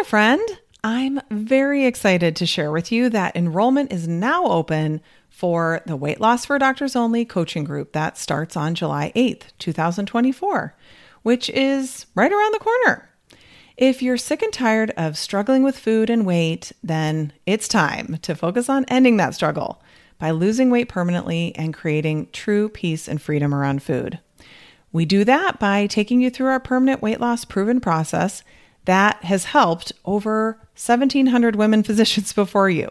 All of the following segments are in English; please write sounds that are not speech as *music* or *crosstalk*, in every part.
there, friend. I'm very excited to share with you that enrollment is now open for the Weight Loss for Doctors Only coaching group that starts on July 8th, 2024, which is right around the corner. If you're sick and tired of struggling with food and weight, then it's time to focus on ending that struggle by losing weight permanently and creating true peace and freedom around food. We do that by taking you through our permanent weight loss proven process that has helped over 1,700 women *laughs* physicians before you.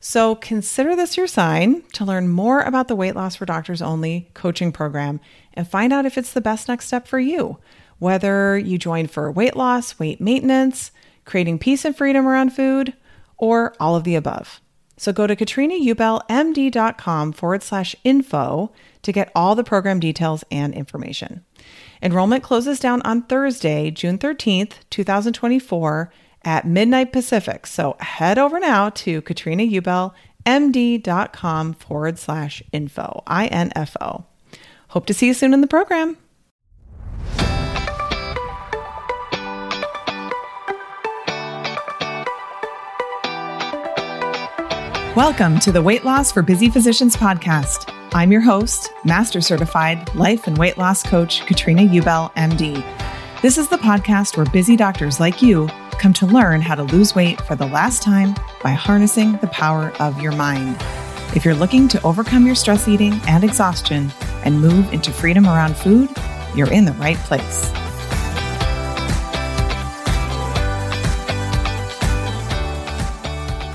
So consider this your sign to learn more about the Weight Loss for Doctors Only coaching program and find out if it's the best next step for you. Whether you join for weight loss, weight maintenance, creating peace and freedom around food, or all of the above. So go to katrinaubellmd.com forward slash info to get all the program details and information. Enrollment closes down on Thursday, June 13th, 2024 at midnight Pacific. So head over now to katrinaubellmd.com forward slash info, I-N-F-O. Hope to see you soon in the program. Welcome to the Weight Loss for Busy Physicians podcast. I'm your host, Master Certified Life and Weight Loss Coach, Katrina Ubell, MD. This is the podcast where busy doctors like you come to learn how to lose weight for the last time by harnessing the power of your mind. If you're looking to overcome your stress eating and exhaustion and move into freedom around food, you're in the right place.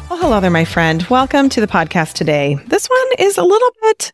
Well, hello there, my friend. Welcome to the podcast today. This one is a little bit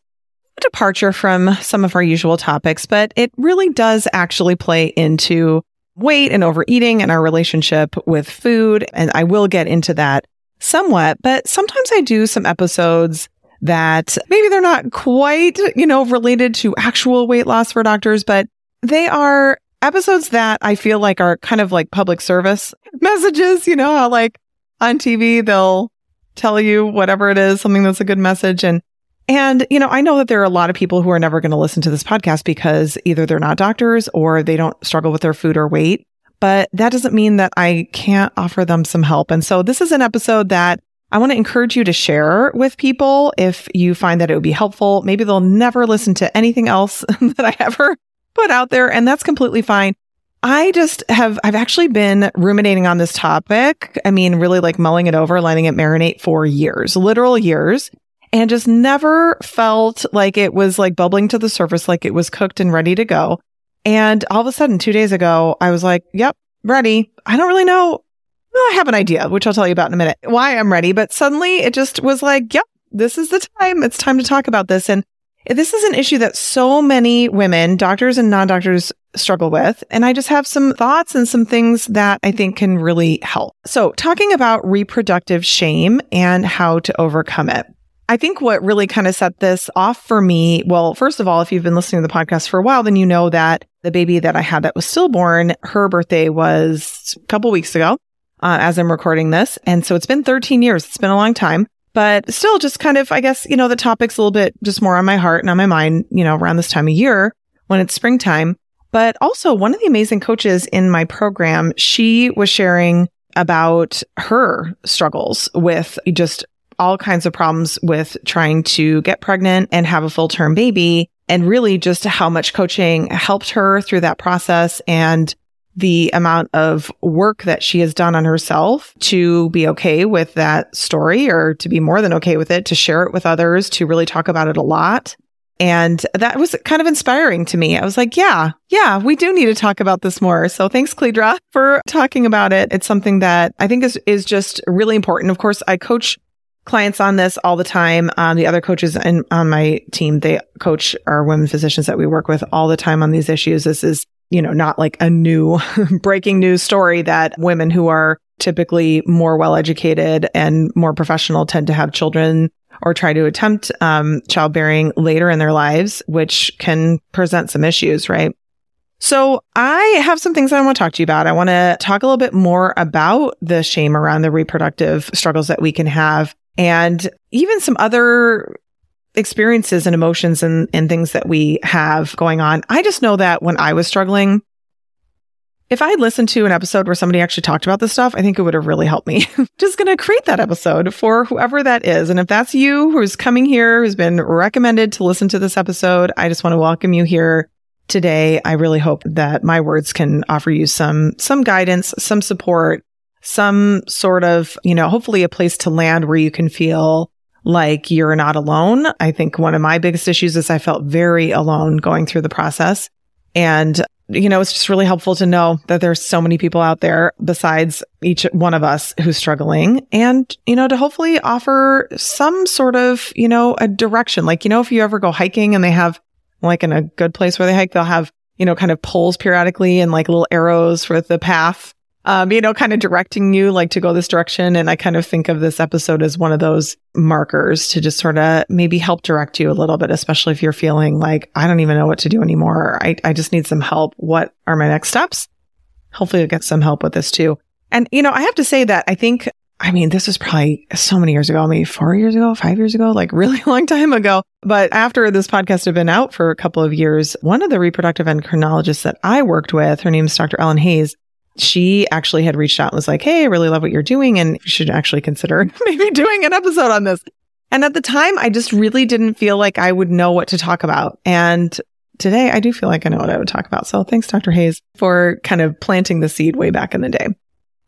departure from some of our usual topics, but it really does actually play into weight and overeating and our relationship with food. And I will get into that somewhat, but sometimes I do some episodes that maybe they're not quite, you know, related to actual weight loss for doctors, but they are episodes that I feel like are kind of like public service *laughs* messages, you know, how like on TV, they'll tell you whatever it is, something that's a good message. And and, you know, I know that there are a lot of people who are never going to listen to this podcast because either they're not doctors or they don't struggle with their food or weight. But that doesn't mean that I can't offer them some help. And so this is an episode that I want to encourage you to share with people if you find that it would be helpful. Maybe they'll never listen to anything else *laughs* that I ever put out there. And that's completely fine. I just have, I've actually been ruminating on this topic. I mean, really like mulling it over, letting it marinate for years, literal years and just never felt like it was like bubbling to the surface, like it was cooked and ready to go. And all of a sudden, two days ago, I was like, yep, ready. I don't really know. Well, I have an idea, which I'll tell you about in a minute, why I'm ready. But suddenly it just was like, yep, this is the time. It's time to talk about this. And this is an issue that so many women, doctors and non-doctors struggle with. And I just have some thoughts and some things that I think can really help. So talking about reproductive shame and how to overcome it. I think what really kind of set this off for me, well, first of all, if you've been listening to the podcast for a while, then you know that the baby that I had that was stillborn, her birthday was a couple weeks ago, uh, as I'm recording this. And so it's been 13 years. It's been a long time, but still just kind of, I guess, you know, the topic's a little bit just more on my heart and on my mind, you know, around this time of year when it's springtime. But also one of the amazing coaches in my program, she was sharing about her struggles with just all kinds of problems with trying to get pregnant and have a full term baby and really just how much coaching helped her through that process and the amount of work that she has done on herself to be okay with that story or to be more than okay with it, to share it with others, to really talk about it a lot. And that was kind of inspiring to me. I was like, yeah, yeah, we do need to talk about this more. So thanks, Cledra, for talking about it. It's something that I think is, is just really important. Of course, I coach clients on this all the time. Um, the other coaches in, on my team, they coach our women physicians that we work with all the time on these issues. This is, you know, not like a new *laughs* breaking news story that women who are typically more well educated and more professional tend to have children or try to attempt um, childbearing later in their lives, which can present some issues, right? So I have some things I want to talk to you about. I want to talk a little bit more about the shame around the reproductive struggles that we can have and even some other experiences and emotions and, and things that we have going on. I just know that when I was struggling, if I had listened to an episode where somebody actually talked about this stuff, I think it would have really helped me. *laughs* Just going to create that episode for whoever that is. And if that's you who's coming here, who's been recommended to listen to this episode, I just want to welcome you here today. I really hope that my words can offer you some, some guidance, some support, some sort of, you know, hopefully a place to land where you can feel like you're not alone. I think one of my biggest issues is I felt very alone going through the process. And you know, it's just really helpful to know that there's so many people out there besides each one of us who's struggling and, you know, to hopefully offer some sort of, you know, a direction. Like, you know, if you ever go hiking and they have like in a good place where they hike, they'll have, you know, kind of poles periodically and like little arrows for the path um, you know, kind of directing you like to go this direction. And I kind of think of this episode as one of those markers to just sort of maybe help direct you a little bit, especially if you're feeling like, I don't even know what to do anymore. I, I just need some help. What are my next steps? Hopefully you'll get some help with this too. And, you know, I have to say that I think, I mean, this was probably so many years ago, maybe four years ago, five years ago, like *laughs* really long time ago. But after this podcast had been out for a couple of years, one of the reproductive endocrinologists that I worked with, her name is Dr. Ellen Hayes, she actually had reached out and was like, Hey, I really love what you're doing. And you should actually consider *laughs* maybe doing an episode on this. And at the time, I just really didn't feel like I would know what to talk about. And today I do feel like I know what I would talk about. So thanks, Dr. Hayes, for kind of planting the seed way back in the day.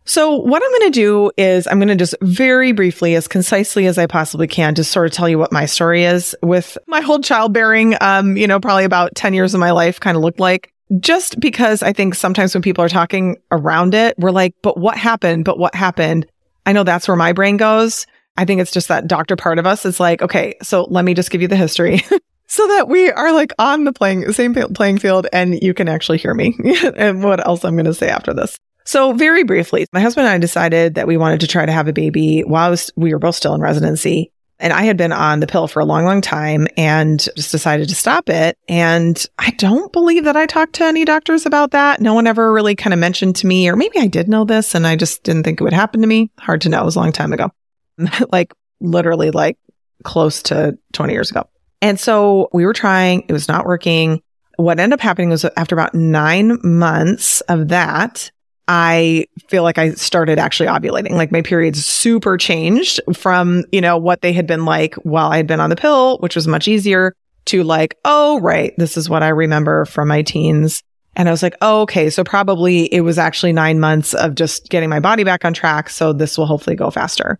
So what I'm going to do is I'm going to just very briefly, as concisely as I possibly can, just sort of tell you what my story is with my whole childbearing. Um, you know, probably about 10 years of my life kind of looked like just because I think sometimes when people are talking around it, we're like, but what happened? But what happened? I know that's where my brain goes. I think it's just that doctor part of us is like, okay, so let me just give you the history *laughs* so that we are like on the playing, same playing field and you can actually hear me *laughs* and what else I'm going to say after this. So very briefly, my husband and I decided that we wanted to try to have a baby while we were both still in residency. And I had been on the pill for a long, long time and just decided to stop it. And I don't believe that I talked to any doctors about that. No one ever really kind of mentioned to me, or maybe I did know this and I just didn't think it would happen to me. Hard to know. It was a long time ago. *laughs* like literally like close to 20 years ago. And so we were trying, it was not working. What ended up happening was after about nine months of that, I feel like I started actually ovulating. Like my periods super changed from, you know, what they had been like while I had been on the pill, which was much easier to like, oh, right. This is what I remember from my teens. And I was like, oh, okay. So probably it was actually nine months of just getting my body back on track. So this will hopefully go faster.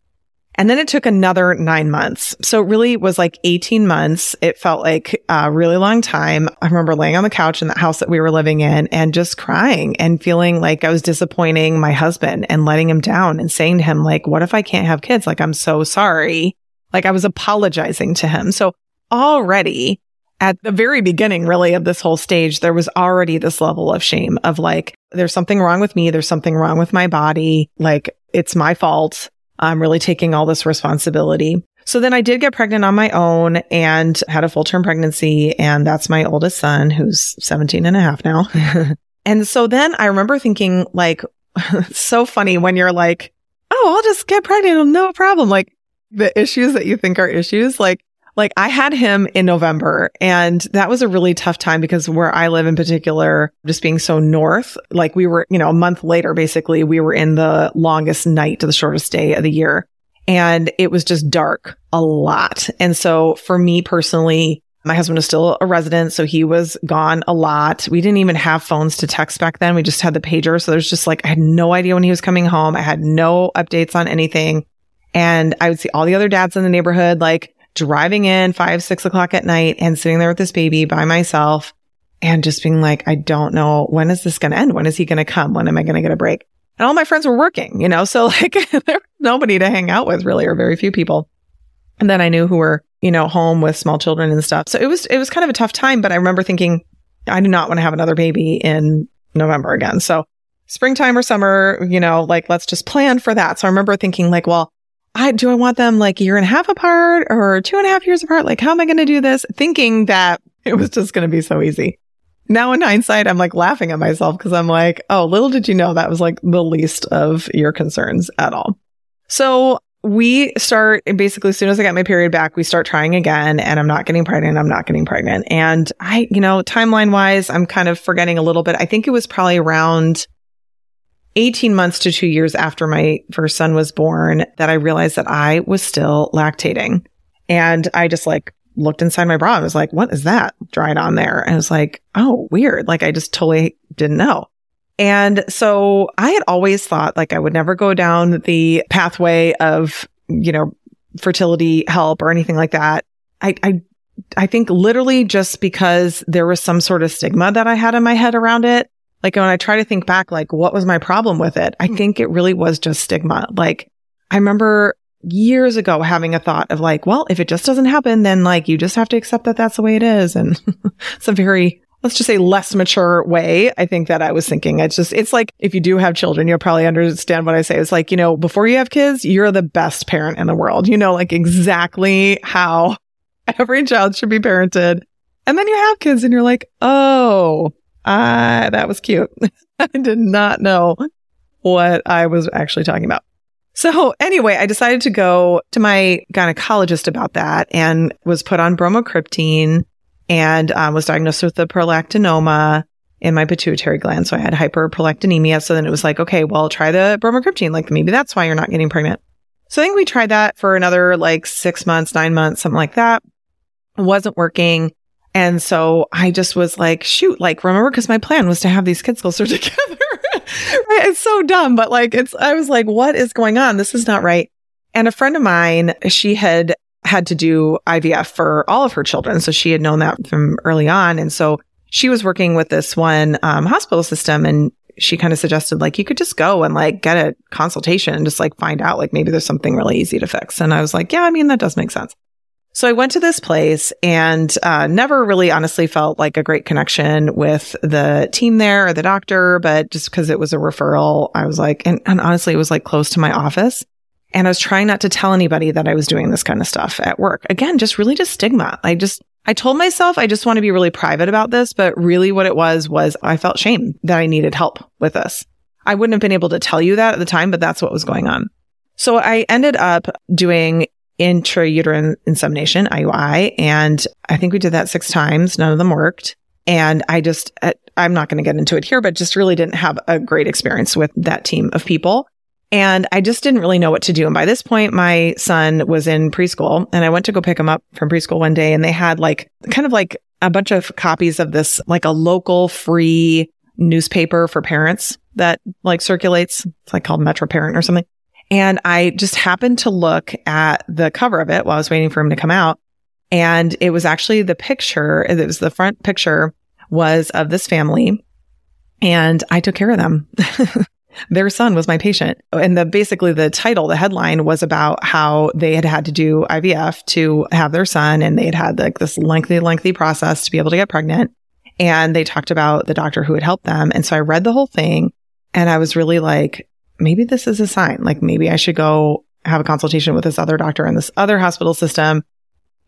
And then it took another nine months. So it really was like 18 months. It felt like a really long time. I remember laying on the couch in the house that we were living in and just crying and feeling like I was disappointing my husband and letting him down and saying to him, like, what if I can't have kids? Like, I'm so sorry. Like I was apologizing to him. So already at the very beginning, really, of this whole stage, there was already this level of shame of like, there's something wrong with me. There's something wrong with my body. Like it's my fault. I'm really taking all this responsibility. So then I did get pregnant on my own and had a full term pregnancy. And that's my oldest son who's 17 and a half now. *laughs* and so then I remember thinking like, *laughs* so funny when you're like, Oh, I'll just get pregnant. No problem. Like the issues that you think are issues, like like I had him in November and that was a really tough time because where I live in particular, just being so north, like we were, you know, a month later, basically we were in the longest night to the shortest day of the year and it was just dark a lot. And so for me personally, my husband was still a resident, so he was gone a lot. We didn't even have phones to text back then. We just had the pager. So there's just like, I had no idea when he was coming home. I had no updates on anything. And I would see all the other dads in the neighborhood, like driving in five, six o'clock at night and sitting there with this baby by myself and just being like, I don't know, when is this going to end? When is he going to come? When am I going to get a break? And all my friends were working, you know, so *laughs* like there was nobody to hang out with really, or very few people. And then I knew who were, you know, home with small children and stuff. So it was, it was kind of a tough time, but I remember thinking, I do not want to have another baby in November again. So springtime or summer, you know, like let's just plan for that. So I remember thinking like, well, I do I want them like a year and a half apart or two and a half years apart? Like, how am I going to do this? Thinking that *laughs* it was just going to be so easy. Now in hindsight, I'm like laughing at myself because I'm like, oh, little did you know that was like the least of your concerns at all. So we start basically as soon as I get my period back, we start trying again and I'm not getting pregnant. I'm not getting pregnant. And I, you know, timeline wise, I'm kind of forgetting a little bit. I think it was probably around 18 months to two years after my first son was born that I realized that I was still lactating. And I just like looked inside my bra and was like, what is that dried on there? And I was like, oh, weird. Like I just totally didn't know. And so I had always thought like I would never go down the pathway of, you know, fertility help or anything like that. I, I, I think literally just because there was some sort of stigma that I had in my head around it. Like when I try to think back, like what was my problem with it? I hmm. think it really was just stigma. Like I remember years ago having a thought of like, well, if it just doesn't happen, then like you just have to accept that that's the way it is. And *laughs* it's a very, let's just say less mature way. I think that I was thinking it's just, it's like if you do have children, you'll probably understand what I say. It's like, you know, before you have kids, you're the best parent in the world. You know, like exactly how *laughs* every child should be parented. And then you have kids and you're like, oh, ah, that was cute. *laughs* I did not know what I was actually talking about. So anyway, I decided to go to my gynecologist about that and was put on bromocriptine and um, was diagnosed with a prolactinoma in my pituitary gland. So I had hyperprolactinemia. So then it was like, okay, well, try the bromocriptine. Like maybe that's why you're not getting pregnant. So I think we tried that for another like six months, nine months, something like that. It wasn't working. And so I just was like, shoot, like, remember, because my plan was to have these kids closer *laughs* together. right? It's so dumb, but like, it's, I was like, what is going on? This is not right. And a friend of mine, she had had to do IVF for all of her children. So she had known that from early on. And so she was working with this one um, hospital system and she kind of suggested like you could just go and like get a consultation and just like find out like maybe there's something really easy to fix. And I was like, yeah, I mean, that does make sense. So I went to this place and uh, never really honestly felt like a great connection with the team there or the doctor, but just because it was a referral, I was like, and, and honestly, it was like close to my office. And I was trying not to tell anybody that I was doing this kind of stuff at work. Again, just really just stigma. I just, I told myself I just want to be really private about this, but really what it was was I felt shame that I needed help with this. I wouldn't have been able to tell you that at the time, but that's what was going on. So I ended up doing intrauterine insemination, IUI. And I think we did that six times. None of them worked. And I just, uh, I'm not going to get into it here, but just really didn't have a great experience with that team of people. And I just didn't really know what to do. And by this point, my son was in preschool and I went to go pick him up from preschool one day and they had like kind of like a bunch of copies of this, like a local free newspaper for parents that like circulates. It's like called Metro Parent or something. And I just happened to look at the cover of it while I was waiting for him to come out. And it was actually the picture, it was the front picture was of this family. And I took care of them. *laughs* Their son was my patient. And the basically the title, the headline was about how they had had to do IVF to have their son and they had had like this lengthy, lengthy process to be able to get pregnant. And they talked about the doctor who had helped them. And so I read the whole thing and I was really like, maybe this is a sign. Like maybe I should go have a consultation with this other doctor in this other hospital system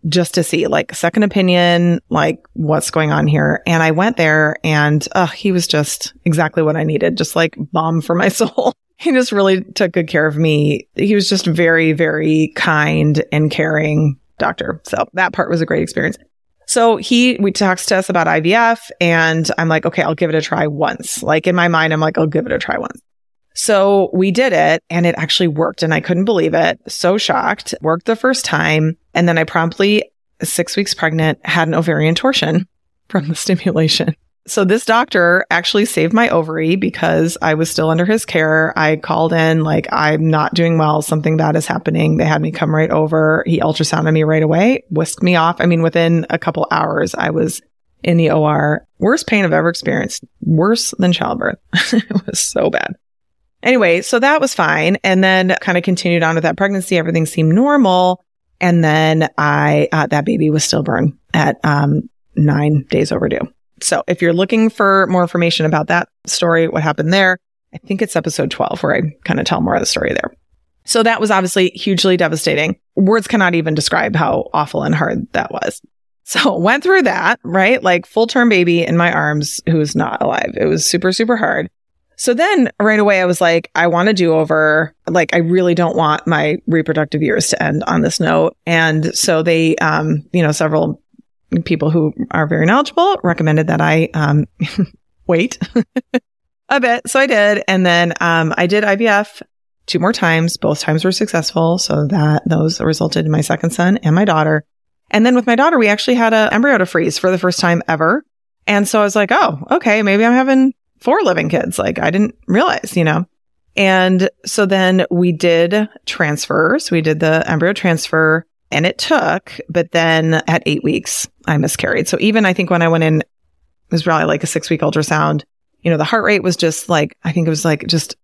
just to see like second opinion, like what's going on here. And I went there and uh, he was just exactly what I needed, just like balm for my *laughs* soul. he just really took good care of me. He was just very, very kind and caring doctor. So that part was a great experience. So he, we talks to us about IVF and I'm like, okay, I'll give it a try once. Like in my mind, I'm like, I'll give it a try once. So we did it and it actually worked and I couldn't believe it. So shocked. Worked the first time. And then I promptly, six weeks pregnant, had an ovarian torsion *laughs* from the stimulation. So this doctor actually saved my ovary because I was still under his care. I called in like, I'm not doing well. Something bad is happening. They had me come right over. He ultrasounded me right away, whisked me off. I mean, within a couple hours, I was in the OR. Worst pain I've ever experienced. Worse than childbirth. *laughs* it was so bad. Anyway, so that was fine. And then kind of continued on with that pregnancy. Everything seemed normal. And then I, uh, that baby was stillborn at, um, nine days overdue. So if you're looking for more information about that story, what happened there, I think it's episode 12 where I kind of tell more of the story there. So that was obviously hugely devastating. Words cannot even describe how awful and hard that was. So *laughs* went through that, right? Like full term baby in my arms who's not alive. It was super, super hard. So then right away, I was like, I want to do over. Like, I really don't want my reproductive years to end on this note. And so they, um, you know, several people who are very knowledgeable recommended that I, um, *laughs* wait. *laughs* a bit. So I did. And then, um, I did IVF two more times. Both times were successful. So that those resulted in my second son and my daughter. And then with my daughter, we actually had an embryo to freeze for the first time ever. And so I was like, oh, okay, maybe I'm having four living kids. Like I didn't realize, you know. And so then we did transfers. We did the embryo transfer and it took, but then at eight weeks, I miscarried. So even I think when I went in, it was probably like a six week ultrasound, you know, the heart rate was just like, I think it was like just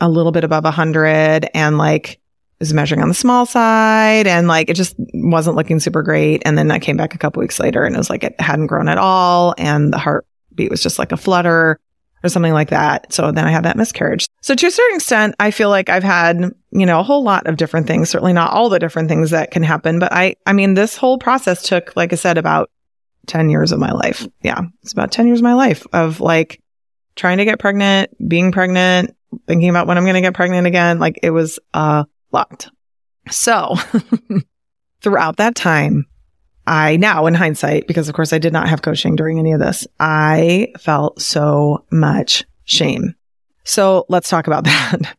a little bit above 100 and like was measuring on the small side and like it just wasn't looking super great. And then I came back a couple weeks later and it was like it hadn't grown at all and the heartbeat was just like a flutter or something like that. So then I had that miscarriage. So to a certain extent, I feel like I've had, you know, a whole lot of different things, certainly not all the different things that can happen, but I, I mean, this whole process took, like I said, about 10 years of my life. Yeah. It's about 10 years of my life of like trying to get pregnant, being pregnant, thinking about when I'm going to get pregnant again. Like it was a lot. So *laughs* throughout that time, I now in hindsight, because of course I did not have coaching during any of this, I felt so much shame. So let's talk about *laughs* that.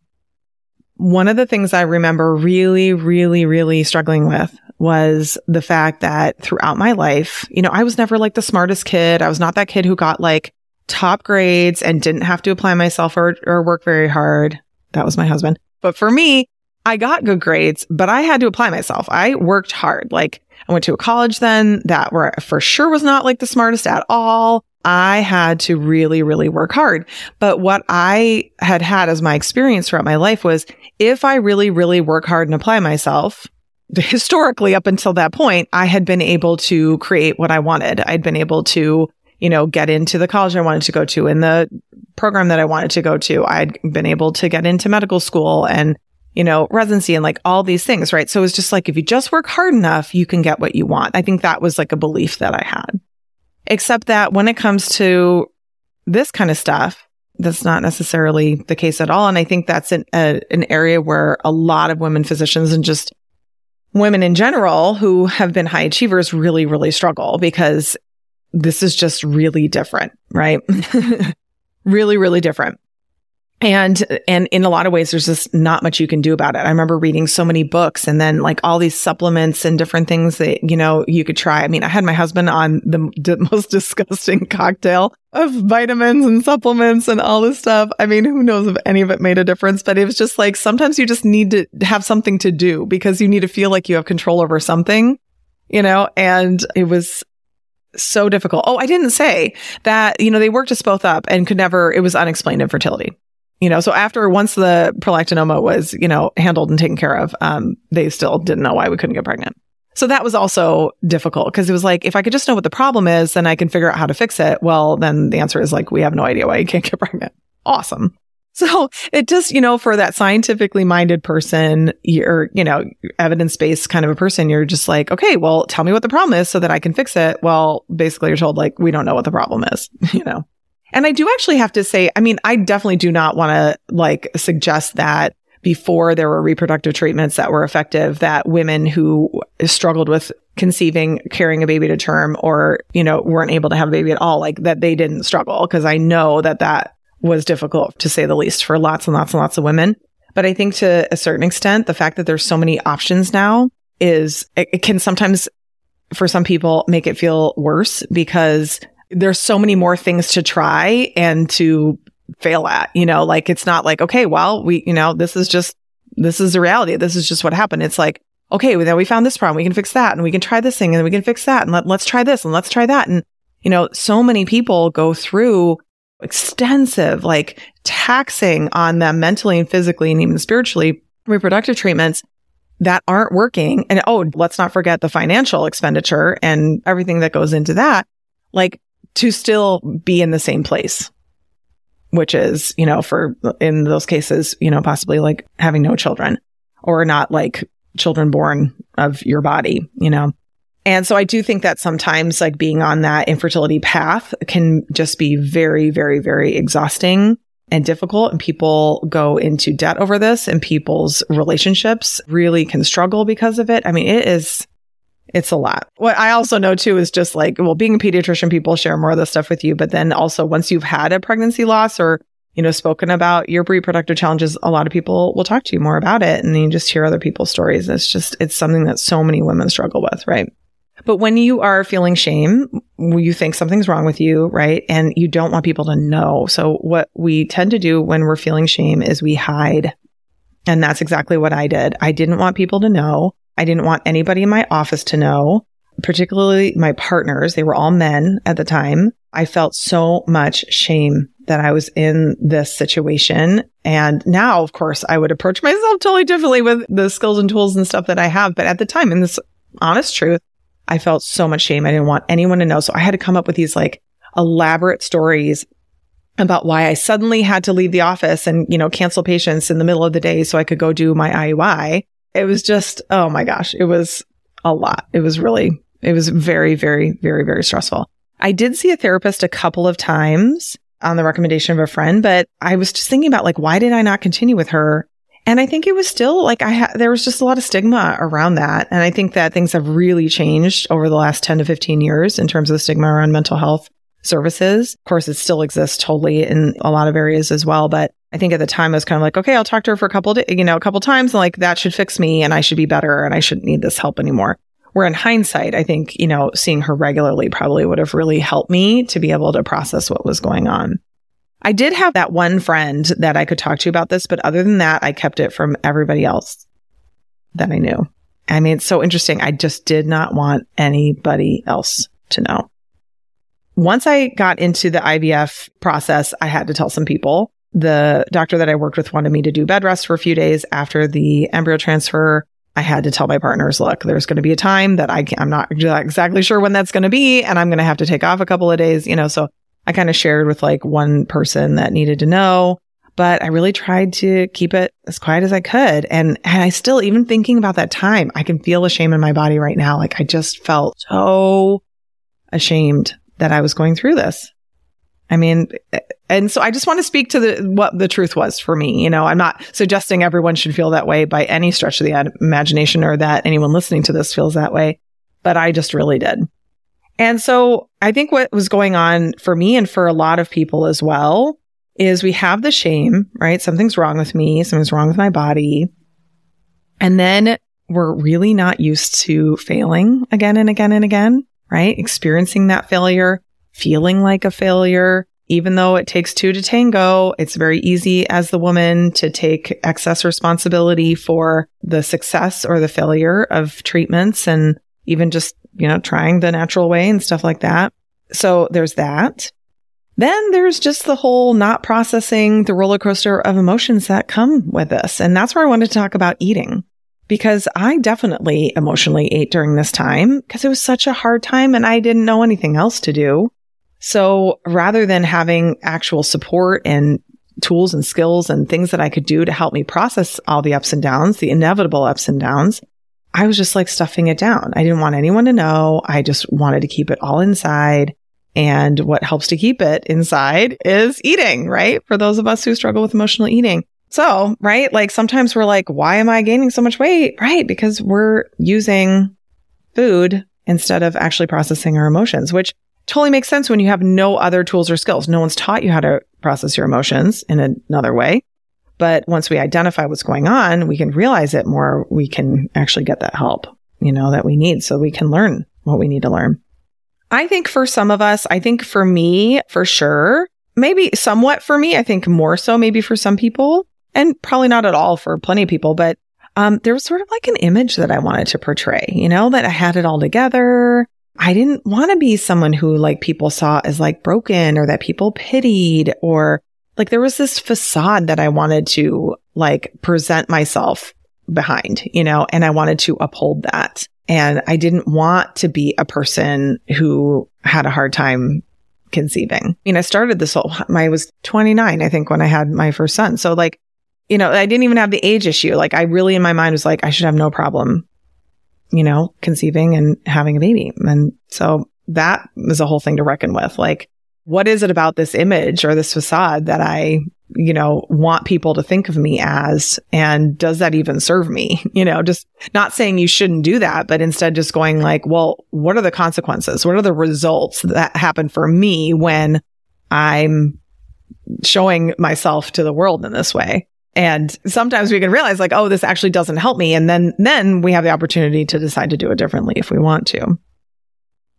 One of the things I remember really, really, really struggling with was the fact that throughout my life, you know, I was never like the smartest kid. I was not that kid who got like top grades and didn't have to apply myself or, or work very hard. That was my husband. But for me, I got good grades, but I had to apply myself. I worked hard. Like I went to a college then that for sure was not like the smartest at all. I had to really, really work hard. But what I had had as my experience throughout my life was if I really, really work hard and apply myself, *laughs* historically up until that point, I had been able to create what I wanted. I'd been able to, you know, get into the college I wanted to go to in the program that I wanted to go to. I'd been able to get into medical school and you know, residency and like all these things, right? So it's just like if you just work hard enough, you can get what you want. I think that was like a belief that I had. Except that when it comes to this kind of stuff, that's not necessarily the case at all. And I think that's an, a, an area where a lot of women physicians and just women in general who have been high achievers really, really struggle because this is just really different, right? *laughs* really, really different. And, and in a lot of ways, there's just not much you can do about it. I remember reading so many books and then like all these supplements and different things that, you know, you could try. I mean, I had my husband on the d- *laughs* most disgusting cocktail of vitamins and supplements and all this stuff. I mean, who knows if any of it made a difference, but it was just like sometimes you just need to have something to do because you need to feel like you have control over something, you know, and it was so difficult. Oh, I didn't say that, you know, they worked us both up and could never, it was unexplained infertility you know, so after once the prolactinoma was, you know, handled and taken care of, um, they still didn't know why we couldn't get pregnant. So that was also difficult because it was like, if I could just know what the problem is, then I can figure out how to fix it. Well, then the answer is like, we have no idea why you can't get *laughs* pregnant. Awesome. So it just, you know, for that scientifically minded person, you're, you know, evidence based kind of a person, you're just like, okay, well, tell me what the problem is so that I can fix it. Well, basically you're told like, we don't know what the problem is, *laughs* you know? And I do actually have to say, I mean, I definitely do not want to like suggest that before there were reproductive treatments that were effective, that women who struggled with conceiving, carrying a baby to term, or, you know, weren't able to have a baby at all, like that they didn't struggle. Cause I know that that was difficult to say the least for lots and lots and lots of women. But I think to a certain extent, the fact that there's so many options now is, it, it can sometimes for some people make it feel worse because there's so many more things to try and to fail at, you know, like it's not like, okay, well, we, you know, this is just, this is the reality. This is just what happened. It's like, okay, well, we found this problem. We can fix that and we can try this thing and we can fix that and let, let's try this and let's try that. And, you know, so many people go through extensive, like taxing on them mentally and physically and even spiritually reproductive treatments that aren't working. And oh, let's not forget the financial expenditure and everything that goes into that. Like to still be in the same place, which is, you know, for in those cases, you know, possibly like having no children or not like children born of your body, you know. And so I do think that sometimes like being on that infertility path can just be very, very, very exhausting and difficult. And people go into debt over this and people's relationships really can struggle because of it. I mean, it is it's a lot. What I also know too is just like, well, being a pediatrician, people share more of this stuff with you. But then also once you've had a pregnancy loss or you know, spoken about your reproductive challenges, a lot of people will talk to you more about it. And then you just hear other people's stories. It's just, it's something that so many women struggle with, right? But when you are feeling shame, you think something's wrong with you, right? And you don't want people to know. So what we tend to do when we're feeling shame is we hide. And that's exactly what I did. I didn't want people to know. I didn't want anybody in my office to know, particularly my partners. They were all men at the time. I felt so much shame that I was in this situation. And now, of course, I would approach myself totally differently with the skills and tools and stuff that I have. But at the time, in this honest truth, I felt so much shame. I didn't want anyone to know. So I had to come up with these like elaborate stories about why I suddenly had to leave the office and, you know, cancel patients in the middle of the day so I could go do my IUI. It was just, oh my gosh, it was a lot. It was really, it was very, very, very, very stressful. I did see a therapist a couple of times on the recommendation of a friend, but I was just thinking about like, why did I not continue with her? And I think it was still like I there was just a lot of stigma around that. And I think that things have really changed over the last 10 to 15 years in terms of the stigma around mental health services. Of course, it still exists totally in a lot of areas as well. But I think at the time I was kind of like, okay, I'll talk to her for a couple, of, you know, a couple times and like that should fix me and I should be better and I shouldn't need this help anymore. Where in hindsight, I think, you know, seeing her regularly probably would have really helped me to be able to process what was going on. I did have that one friend that I could talk to about this, but other than that, I kept it from everybody else that I knew. I mean, it's so interesting. I just did not want anybody else to know. Once I got into the IVF process, I had to tell some people. The doctor that I worked with wanted me to do bed rest for a few days after the embryo transfer. I had to tell my partners, look, there's going to be a time that I I'm not exactly sure when that's going to be, and I'm going to have to take off a couple of days, you know, so I kind of shared with like one person that needed to know, but I really tried to keep it as quiet as I could. And, and I still, even thinking about that time, I can feel the shame in my body right now. Like I just felt so ashamed that I was going through this. I mean, and so I just want to speak to the, what the truth was for me. You know, I'm not suggesting everyone should feel that way by any stretch of the imagination or that anyone listening to this feels that way, but I just really did. And so I think what was going on for me and for a lot of people as well is we have the shame, right? Something's wrong with me. Something's wrong with my body. And then we're really not used to failing again and again and again, right? Experiencing that failure, feeling like a failure, even though it takes two to tango, it's very easy as the woman to take excess responsibility for the success or the failure of treatments and even just you know, trying the natural way and stuff like that. So there's that. Then there's just the whole not processing the roller coaster of emotions that come with this. And that's where I wanted to talk about eating because I definitely emotionally ate during this time because it was such a hard time and I didn't know anything else to do. So rather than having actual support and tools and skills and things that I could do to help me process all the ups and downs, the inevitable ups and downs, I was just like stuffing it down. I didn't want anyone to know. I just wanted to keep it all inside. And what helps to keep it inside is eating, right? For those of us who struggle with emotional eating. So, right? Like sometimes we're like, why am I gaining so much weight? Right. Because we're using food instead of actually processing our emotions, which totally makes sense when you have no other tools or skills. No one's taught you how to process your emotions in another way. But once we identify what's going on, we can realize it more. We can actually get that help, you know, that we need so we can learn what we need to learn. I think for some of us, I think for me, for sure, maybe somewhat for me, I think more so maybe for some people and probably not at all for plenty of people, but um, there was sort of like an image that I wanted to portray, you know, that I had it all together. I didn't want to be someone who like people saw as like broken or that people pitied or like there was this facade that I wanted to like present myself behind, you know, and I wanted to uphold that. And I didn't want to be a person who had a hard time conceiving. I mean, I started this whole, I was 29, I think, when I had my first son. So like, you know, I didn't even have the age issue. Like I really in my mind was like, I should have no problem, you know, conceiving and having a baby. And so that was a whole thing to reckon with. Like, what is it about this image or this facade that I, you know, want people to think of me as? And does that even serve me? *laughs* You know, just not saying you shouldn't do that, but instead just going like, well, what are the consequences? What are the results that happen for me when I'm showing myself to the world in this way. And sometimes we can realize like, oh, this actually doesn't help me. And then, then we have the opportunity to decide to do it differently if we want to.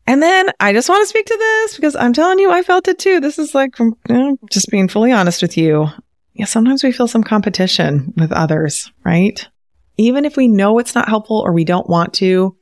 And then I just want to speak to this because I'm telling you, I felt it too. This is like you know, just being fully honest with you. Yeah, sometimes we feel some competition with others, right? Even if we know it's not helpful or we don't want to,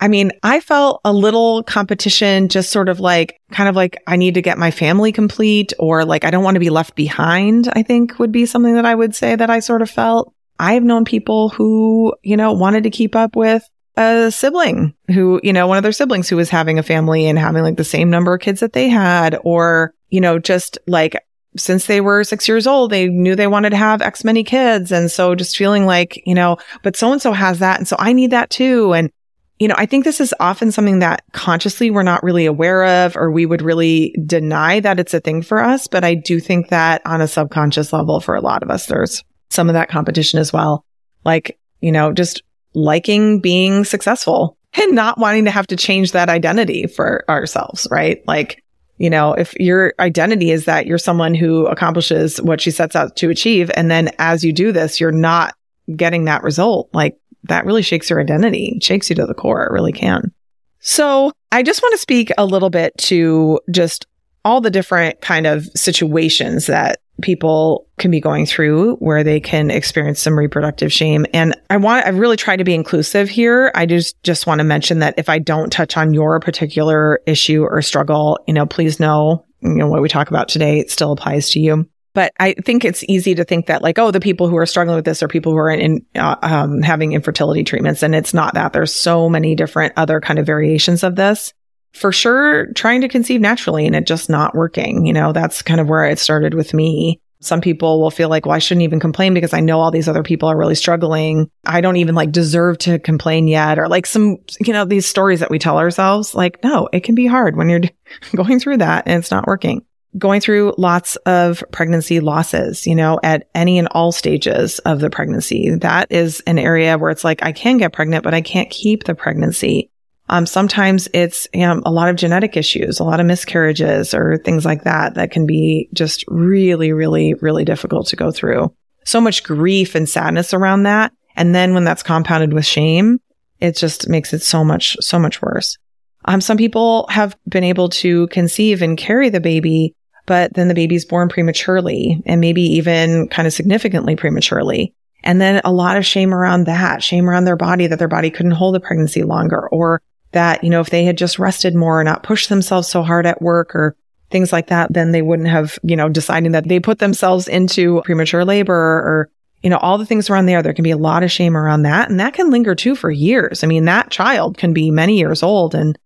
I mean, I felt a little competition, just sort of like, kind of like I need to get my family complete or like I don't want to be left behind, I think would be something that I would say that I sort of felt. I've known people who, you know, wanted to keep up with a sibling who, you know, one of their siblings who was having a family and having like the same number of kids that they had, or, you know, just like since they were six years old, they knew they wanted to have X many kids. And so just feeling like, you know, but so and so has that. And so I need that too. And you know, I think this is often something that consciously we're not really aware of, or we would really deny that it's a thing for us. But I do think that on a subconscious level, for a lot of us, there's some of that competition as well. Like, you know, just liking being successful *laughs* and not wanting to have to change that identity for ourselves, right? Like, you know, if your identity is that you're someone who accomplishes what she sets out to achieve, and then as you do this, you're not getting that result, like that really shakes your identity, shakes you to the core. It really can. So I just want to speak a little bit to just all the different kind of situations that people can be going through where they can experience some reproductive shame. And I want, I really try to be inclusive here. I just, just want to mention that if I don't touch on your particular issue or struggle, you know, please know, you know, what we talk about today still applies to you. But I think it's easy to think that like, oh, the people who are struggling with this are people who are in, uh, um, having infertility treatments. And it's not that there's so many different other kind of variations of this. For sure, trying to conceive naturally and it just not working. You know, that's kind of where it started with me. Some people will feel like, well, I shouldn't even complain because I know all these other people are really struggling. I don't even like deserve to complain yet. Or like some, you know, these stories that we tell ourselves, like, no, it can be hard when you're *laughs* going through that and it's not working going through lots of pregnancy losses, you know, at any and all stages of the pregnancy. That is an area where it's like, I can get pregnant, but I can't keep the pregnancy. Um, sometimes it's um, a lot of genetic issues, a lot of miscarriages or things like that, that can be just really, really, really difficult to go through. So much grief and sadness around that. And then when that's compounded with shame, it just makes it so much, so much worse. Um, some people have been able to conceive and carry the baby but then the baby's born prematurely and maybe even kind of significantly prematurely. And then a lot of shame around that, shame around their body that their body couldn't hold the pregnancy longer or that, you know, if they had just rested more or not pushed themselves so hard at work or things like that, then they wouldn't have, you know, deciding that they put themselves into premature labor or, you know, all the things around there. There can be a lot of shame around that. And that can linger too for years. I mean, that child can be many years old and,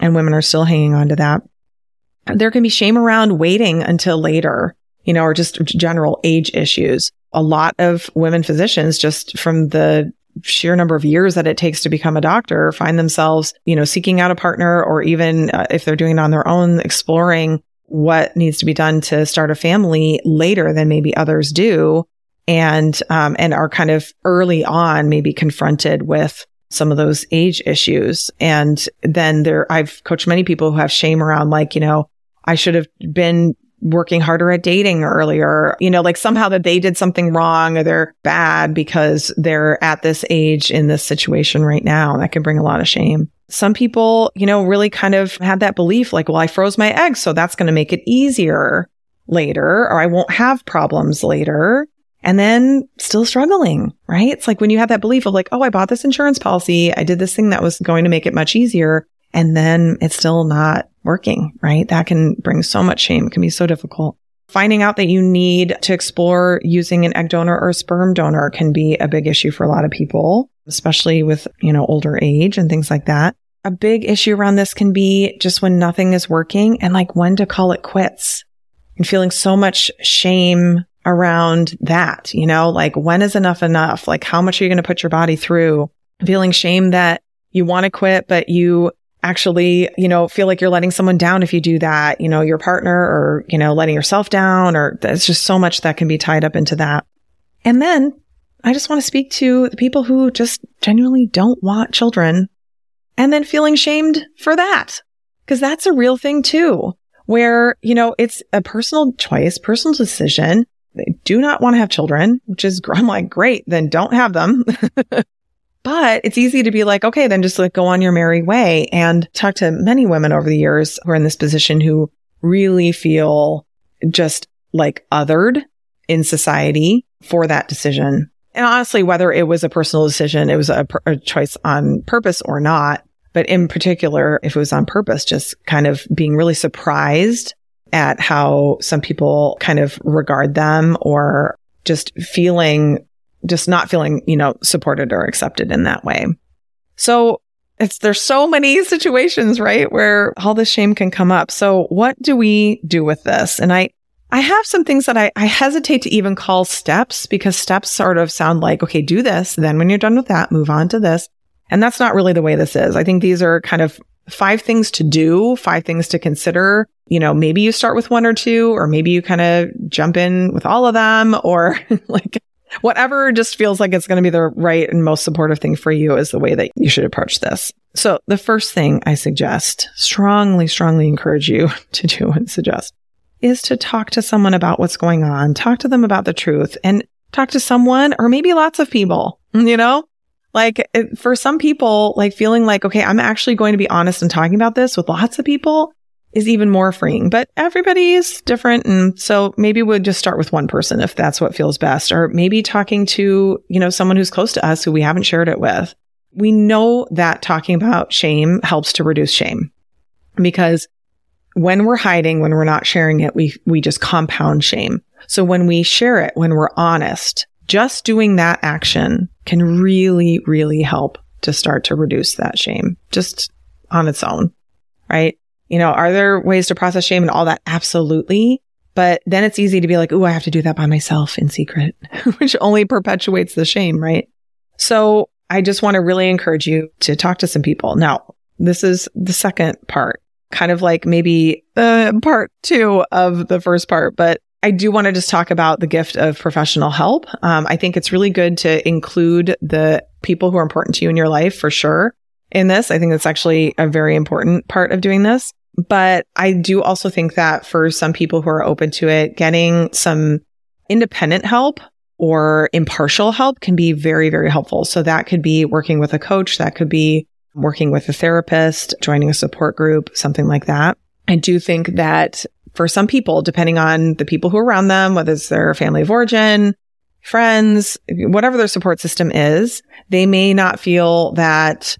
and women are still hanging on to that there can be shame around waiting until later, you know, or just general age issues. A lot of women physicians, just from the sheer number of years that it takes to become a doctor, find themselves, you know, seeking out a partner or even uh, if they're doing it on their own, exploring what needs to be done to start a family later than maybe others do. And, um, and are kind of early on maybe confronted with some of those age issues. And then there, I've coached many people who have shame around like, you know, I should have been working harder at dating earlier, you know, like somehow that they did something wrong or they're bad because they're at this age in this situation right now. That can bring a lot of shame. Some people, you know, really kind of had that belief like, well, I froze my eggs, so that's going to make it easier later, or I won't have problems later. And then still struggling, right? It's like when you have that belief of like, oh, I bought this insurance policy. I did this thing that was going to make it much easier and then it's still not working, right? That can bring so much shame. It can be so difficult. Finding out that you need to explore using an egg donor or sperm donor can be a big issue for a lot of people, especially with, you know, older age and things like that. A big issue around this can be just when nothing is working and like when to call it quits and feeling so much shame around that, you know, like when is enough enough? Like how much are you going to put your body through? Feeling shame that you want to quit, but you actually, you know, feel like you're letting someone down if you do that, you know, your partner or, you know, letting yourself down or there's just so much that can be tied up into that. And then I just want to speak to the people who just genuinely don't want children and then feeling shamed for that. Cause that's a real thing too. where, you know, it's a personal choice, personal decision. They do not want to have children, which is, *laughs* I'm like, great, then don't have them. *laughs* but it's easy to be like, okay, then just like go on your merry way and talk to many women over the years who are in this position who really feel just like othered in society for that decision. And honestly, whether it was a personal decision, it was a, a choice on purpose or not, but in particular, if it was on purpose, just kind of being really surprised at how some people kind of regard them or just feeling, just not feeling, you know, supported or accepted in that way. So it's, there's so many *laughs* situations, right? Where all this shame can come up. So what do we do with this? And I, I have some things that I, I hesitate to even call steps because steps sort of sound like, okay, do this. Then when you're done with that, move on to this. And that's not really the way this is. I think these are kind of five things to do, five things to consider. You know, maybe you start with one or two, or maybe you kind of jump in with all of them, or *laughs* like whatever just feels like it's going to be the right and most supportive thing for you is the way that you should approach this. So the first thing I suggest, strongly, strongly encourage you *laughs* to do and suggest is to talk to someone about what's going on, talk to them about the truth and talk to someone or maybe lots of people, *laughs* you know, like for some people, like feeling like, okay, I'm actually going to be honest and talking about this with lots of people is even more freeing, but everybody is different. And so maybe we'll just start with one person if that's what feels best, or maybe talking to, you know, someone who's close to us who we haven't shared it with. We know that talking about shame helps to reduce shame because when we're hiding, when we're not sharing it, we, we just compound shame. So when we share it, when we're honest, just doing that action can really, really help to start to reduce that shame just on its own. Right. You know, are there ways to process shame and all that? Absolutely. But then it's easy to be like, oh, I have to do that by myself in secret, *laughs* which only perpetuates the shame. Right. So I just want to really encourage you to talk to some people. Now, this is the second part, kind of like maybe uh, part two of the first part, but I do want to just talk about the gift of professional help. Um, I think it's really good to include the people who are important to you in your life for sure in this. I think that's actually a very important part of doing this. But I do also think that for some people who are open to it, getting some independent help or impartial help can be very, very helpful. So that could be working with a coach. That could be working with a therapist, joining a support group, something like that. I do think that for some people, depending on the people who are around them, whether it's their family of origin, friends, whatever their support system is, they may not feel that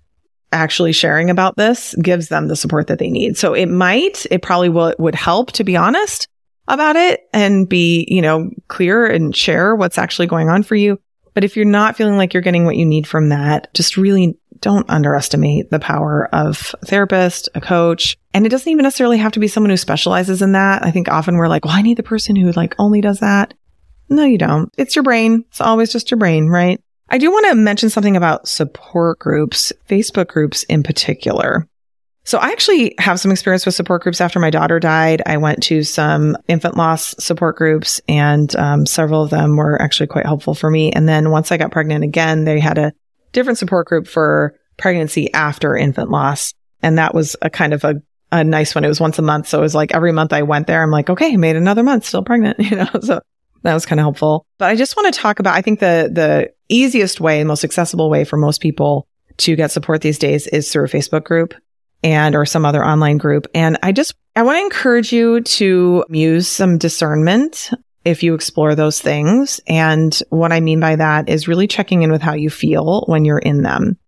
actually sharing about this gives them the support that they need. So it might, it probably will, would help to be honest about it and be, you know, clear and share what's actually going on for you. But if you're not feeling like you're getting what you need from that, just really don't underestimate the power of a therapist, a coach. And it doesn't even necessarily have to be someone who specializes in that. I think often we're like, well, I need the person who like only does that. No, you don't. It's your brain. It's always just your brain, right? I do want to mention something about support groups, Facebook groups in particular. So I actually have some experience with support groups after my daughter died. I went to some infant loss support groups and um, several of them were actually quite helpful for me. And then once I got pregnant again, they had a different support group for pregnancy after infant loss. And that was a kind of a, a nice one. It was once a month. So it was like every month I went there, I'm like, okay, made another month, still pregnant, *laughs* you know, so that was kind of helpful. But I just want to talk about, I think the, the easiest way, most accessible way for most people to get support these days is through a Facebook group and or some other online group. And I just, I want to encourage you to use some discernment if you explore those things. And what I mean by that is really checking in with how you feel when you're in them.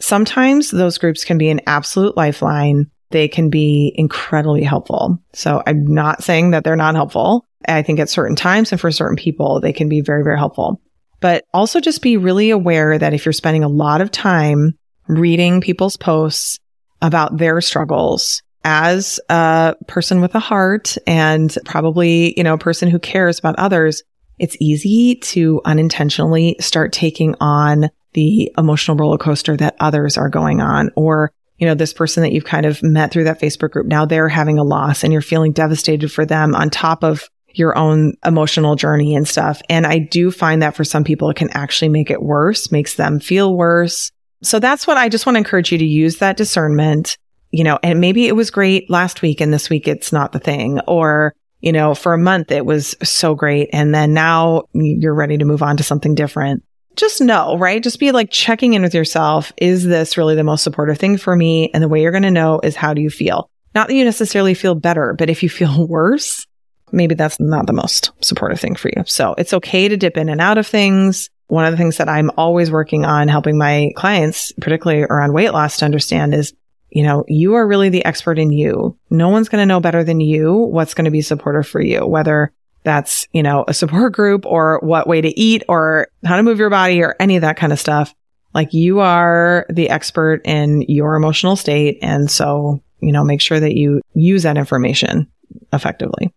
Sometimes those groups can be an absolute lifeline. They can be incredibly helpful. So I'm not saying that they're not helpful. I think at certain times and for certain people, they can be very, very helpful. But also just be really aware that if you're spending a lot of time reading people's posts about their struggles, as a person with a heart and probably, you know, a person who cares about others, it's easy to unintentionally start taking on the emotional roller coaster that others are going on or you know, this person that you've kind of met through that Facebook group. Now they're having a loss and you're feeling devastated for them on top of your own emotional journey and stuff. And I do find that for some people, it can actually make it worse, makes them feel worse. So that's what I just want to encourage you to use that discernment you know, and maybe it was great last week and this week it's not the thing. Or, you know, for a month it was so great. And then now you're ready to move on to something different. Just know, right? Just be like checking in with yourself. Is this really the most supportive thing for me? And the way you're going to know is how do you feel? Not that you necessarily feel better, but if you feel *laughs* worse, maybe that's not the most supportive thing for you. So it's okay to dip in and out of things. One of the things that I'm always working on helping my clients, particularly around weight loss to understand is, you know, you are really the expert in you. No one's going to know better than you what's going to be supportive for you, whether that's, you know, a support group or what way to eat or how to move your body or any of that kind of stuff. Like you are the expert in your emotional state. And so, you know, make sure that you use that information effectively.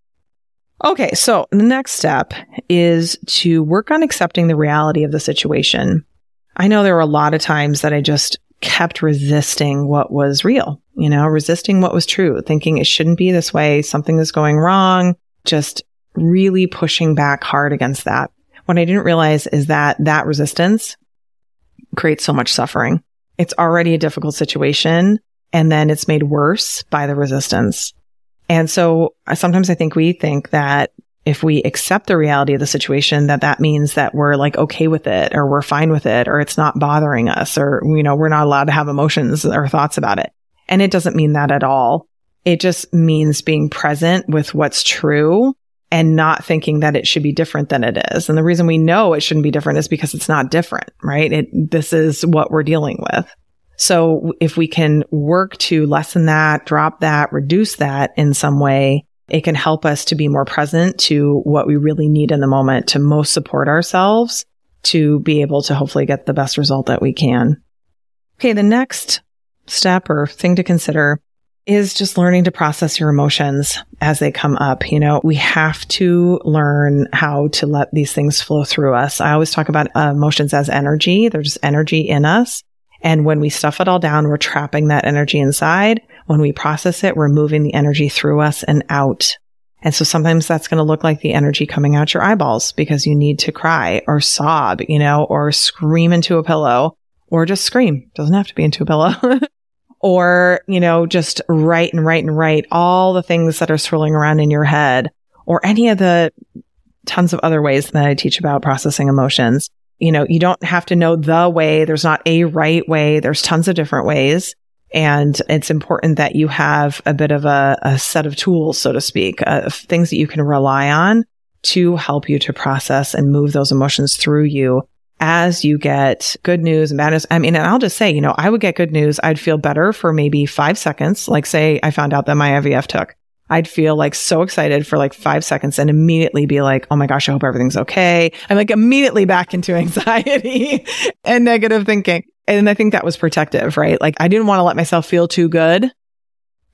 Okay, so the next step is to work on accepting the reality of the situation. I know there were a lot of times that I just kept resisting what was real, you know, resisting what was true, thinking it shouldn't be this way, something is going wrong, just really pushing back hard against that. What I didn't realize is that that resistance creates so much suffering. It's already a difficult situation, and then it's made worse by the resistance. And so uh, sometimes I think we think that if we accept the reality of the situation, that that means that we're like okay with it or we're fine with it or it's not bothering us or, you know, we're not allowed to have emotions or thoughts about it. And it doesn't mean that at all. It just means being present with what's true and not thinking that it should be different than it is. And the reason we know it shouldn't be different is because it's not different, right? It, this is what we're dealing with. So if we can work to lessen that, drop that, reduce that in some way, it can help us to be more present to what we really need in the moment to most support ourselves to be able to hopefully get the best result that we can. Okay. The next step or thing to consider is just learning to process your emotions as they come up. You know, we have to learn how to let these things flow through us. I always talk about uh, emotions as energy. They're just energy in us. And when we stuff it all down, we're trapping that energy inside. When we process it, we're moving the energy through us and out. And so sometimes that's going to look like the energy coming out your eyeballs because you need to cry or sob, you know, or scream into a pillow or just scream. Doesn't have to be into a pillow. *laughs* or, you know, just write and write and write all the things that are swirling around in your head or any of the tons of other ways that I teach about processing emotions you know, you don't have to know the way. There's not a right way. There's tons of different ways. And it's important that you have a bit of a, a set of tools, so to speak, uh, things that you can rely on to help you to process and move those emotions through you as you get good news and bad news. I mean, and I'll just say, you know, I would get good news. I'd feel better for maybe five seconds. Like say I found out that my IVF took. I'd feel like so excited for like five seconds and immediately be like, Oh my gosh, I hope everything's okay. I'm like immediately back into *laughs* anxiety and negative thinking. And I think that was protective, right? Like I didn't want to let myself feel too good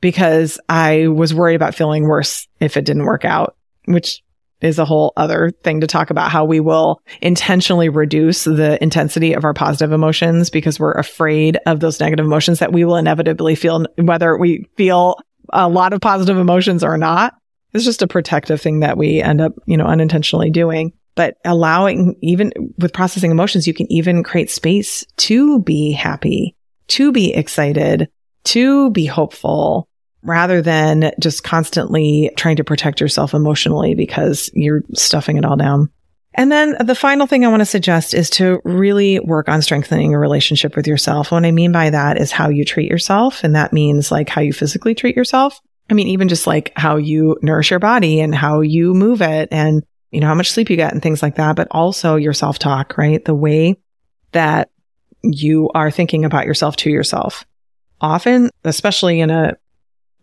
because I was worried about feeling worse if it didn't work out, which is a whole other thing to talk about how we will intentionally reduce the intensity of our positive emotions because we're afraid of those negative emotions that we will inevitably feel, whether we feel a lot of positive emotions or not. It's just a protective thing that we end up, you know, unintentionally doing. But allowing, even with processing emotions, you can even create space to be happy, to be excited, to be hopeful, rather than just constantly trying to protect yourself emotionally because you're stuffing it all down. And then the final thing I want to suggest is to really work on strengthening your relationship with yourself. What I mean by that is how you treat yourself. And that means like how you physically treat yourself. I mean, even just like how you nourish your body and how you move it and, you know, how much sleep you get and things like that, but also your self talk, right? The way that you are thinking about yourself to yourself. Often, especially in a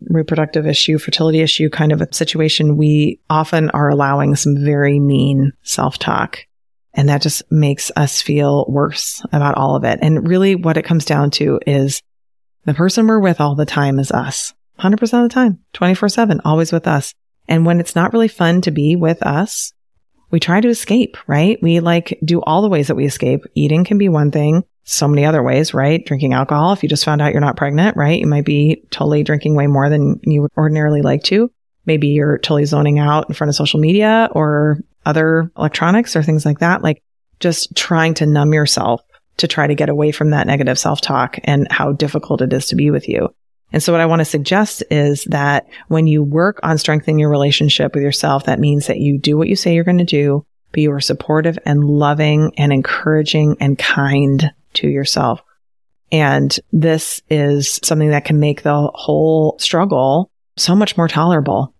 reproductive issue, fertility issue kind of a situation, we often are allowing some very mean self talk. And that just makes us feel worse about all of it. And really what it comes down to is the person we're with all the time is us. 100% of the time, 24 seven, always with us. And when it's not really fun to be with us, we try to escape, right? We like do all the ways that we escape. Eating can be one thing so many other ways, right? Drinking alcohol. If you just found out you're not pregnant, right? You might be totally drinking way more than you would ordinarily like to. Maybe you're totally zoning out in front of social media or other electronics or things like that. Like just trying to numb yourself to try to get away from that negative self talk and how difficult it is to be with you. And so what I want to suggest is that when you work on strengthening your relationship with yourself, that means that you do what you say you're going to do, but you are supportive and loving and encouraging and kind to yourself. And this is something that can make the whole struggle so much more tolerable,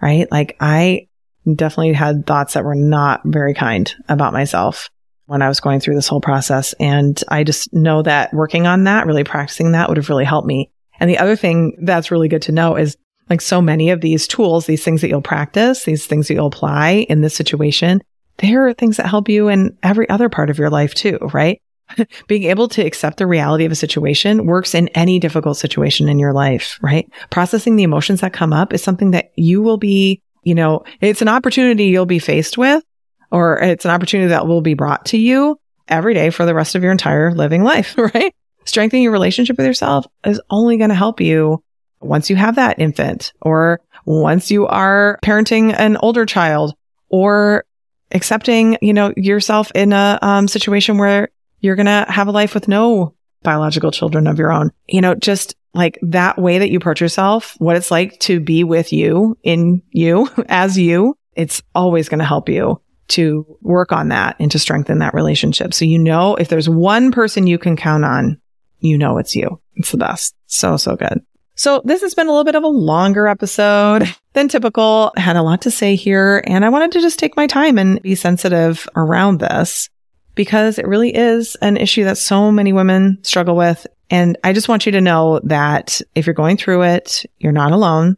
right? Like I definitely had thoughts that were not very kind about myself when I was going through this whole process. And I just know that working on that, really practicing that would have really helped me. And the other thing that's really good to know is like so many of these tools, these things that you'll practice, these things that you'll apply in this situation, there are things that help you in every other part of your life too, right? *laughs* Being able to accept the reality of a situation works in any difficult situation in your life, right? Processing the emotions that come up is something that you will be, you know, it's an opportunity you'll be faced with, or it's an opportunity that will be brought to you every day for the rest of your entire living life, *laughs* right? strengthening your relationship with yourself is only going to help you once you have that infant or once you are parenting an older child or accepting, you know, yourself in a um, situation where you're going to have a life with no biological children of your own. You know, just like that way that you approach yourself, what it's like to be with you in you *laughs* as you, it's always going to help you to work on that and to strengthen that relationship. So you know, if there's one person you can count on you know it's you. It's the best. So, so good. So this has been a little bit of a longer episode than typical. I had a lot to say here and I wanted to just take my time and be sensitive around this because it really is an issue that so many women struggle with. And I just want you to know that if you're going through it, you're not alone.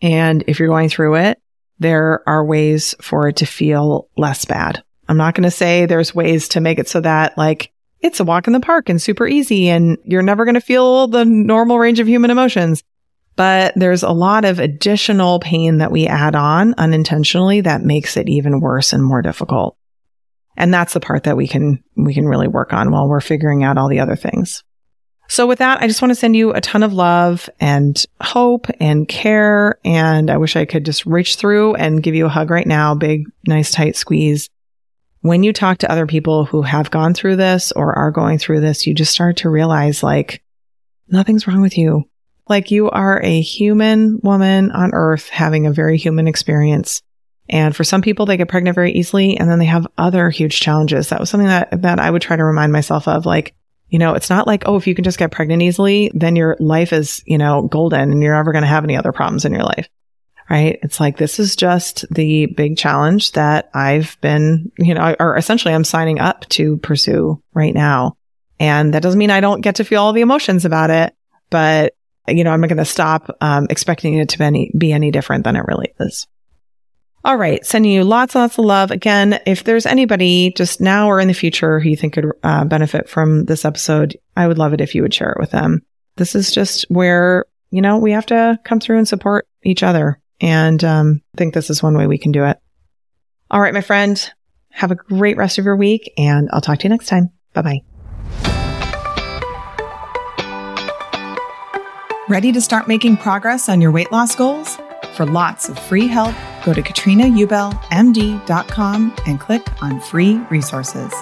And if you're going through it, there are ways for it to feel less bad. I'm not going to say there's ways to make it so that like it's a walk in the park and super easy and you're never going to feel the normal range of human emotions. But there's a lot of additional pain that we add on unintentionally that makes it even worse and more difficult. And that's the part that we can, we can really work on while we're figuring out all the other things. So with that, I just want to send you a ton of love and hope and care. And I wish I could just reach through and give you a hug right now. Big, nice, tight squeeze when you talk to other people who have gone through this or are going through this, you just start to realize like nothing's wrong with you. Like you are a human woman on earth having a very human experience. And for some people, they get pregnant very easily and then they have other huge challenges. That was something that, that I would try to remind myself of. Like, you know, it's not like, oh, if you can just get pregnant easily, then your life is, you know, golden and you're never going to have any other problems in your life right? It's like, this is just the big challenge that I've been, you know, or essentially I'm signing up to pursue right now. And that doesn't mean I don't get to feel all the emotions about it, but you know, I'm not going to stop um, expecting it to be any, be any different than it really is. All right. Sending you lots and lots of love. Again, if there's anybody just now or in the future who you think could uh, benefit from this episode, I would love it if you would share it with them. This is just where, you know, we have to come through and support each other. And um, I think this is one way we can do it. All right, my friend, have a great rest of your week, and I'll talk to you next time. Bye bye. Ready to start making progress on your weight loss goals? For lots of free help, go to katrinaubellmd.com and click on free resources.